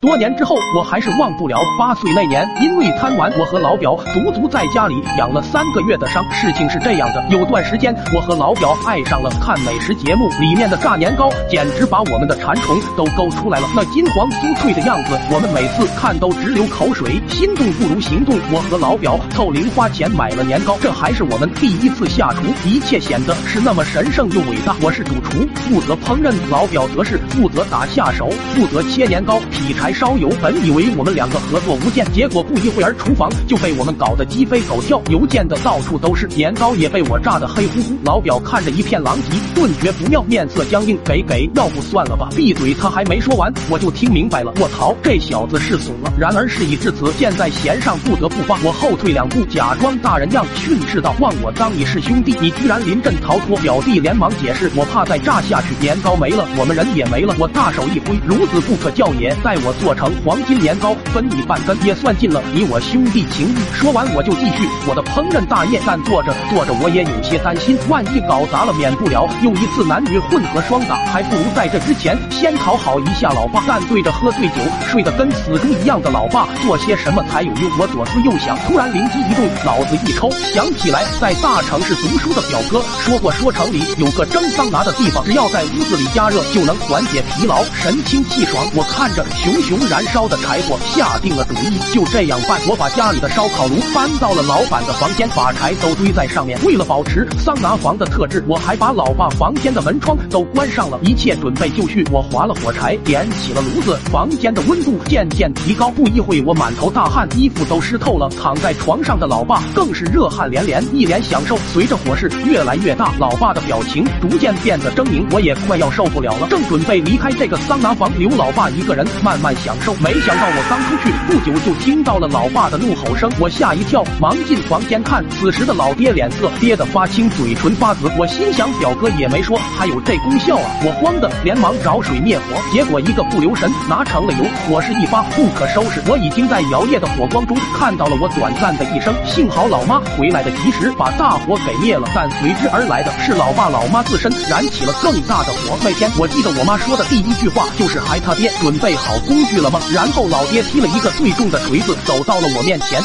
多年之后，我还是忘不了八岁那年，因为贪玩，我和老表足足在家里养了三个月的伤。事情是这样的，有段时间，我和老表爱上了看美食节目，里面的炸年糕简直把我们的馋虫都勾出来了，那金黄酥脆的样子，我们每次看都直流口水。心动不如行动，我和老表凑零花钱买了年糕，这还是我们第一次下厨，一切显得是那么神圣又伟大。我是主厨，负责烹饪，老表则是负责打下手，负责切年糕、劈柴。烧油，本以为我们两个合作无间，结果不一会儿厨房就被我们搞得鸡飞狗跳，油溅的到处都是，年糕也被我炸得黑乎乎。老表看着一片狼藉，顿觉不妙，面色僵硬，给给，要不算了吧。闭嘴！他还没说完，我就听明白了。卧槽，这小子是怂了。然而事已至此，箭在弦上，不得不发。我后退两步，假装大人样训斥道：“望我当你是兄弟，你居然临阵逃脱！”表弟连忙解释：“我怕再炸下去，年糕没了，我们人也没了。”我大手一挥：“孺子不可教也，待我。”做成黄金年糕，分你半根，也算尽了你我兄弟情谊。说完，我就继续我的烹饪大业。但做着做着，我也有些担心，万一搞砸了，免不了又一次男女混合双打。还不如在这之前先讨好一下老爸。但对着喝醉酒、睡得跟死猪一样的老爸，做些什么才有用？我左思右想，突然灵机一动，脑子一抽，想起来在大城市读书的表哥说过，说城里有个蒸桑拿的地方，只要在屋子里加热，就能缓解疲劳，神清气爽。我看着熊熊。燃烧的柴火，下定了主意，就这样办。我把家里的烧烤炉搬到了老板的房间，把柴都堆在上面。为了保持桑拿房的特质，我还把老爸房间的门窗都关上了。一切准备就绪，我划了火柴，点起了炉子。房间的温度渐渐提高，不一会我满头大汗，衣服都湿透了。躺在床上的老爸更是热汗连连，一脸享受。随着火势越来越大，老爸的表情逐渐变得狰狞，我也快要受不了了。正准备离开这个桑拿房，留老爸一个人慢慢。享受，没想到我刚出去不久，就听到了老爸的怒吼声，我吓一跳，忙进房间看。此时的老爹脸色憋得发青，嘴唇发紫。我心想，表哥也没说还有这功效啊！我慌的连忙找水灭火，结果一个不留神拿成了油，火势一发不可收拾。我已经在摇曳的火光中看到了我短暂的一生，幸好老妈回来的及时，把大火给灭了。但随之而来的是老爸老妈自身燃起了更大的火。那天我记得我妈说的第一句话就是：“孩他爹准备好工。”去了吗？然后老爹踢了一个最重的锤子，走到了我面前。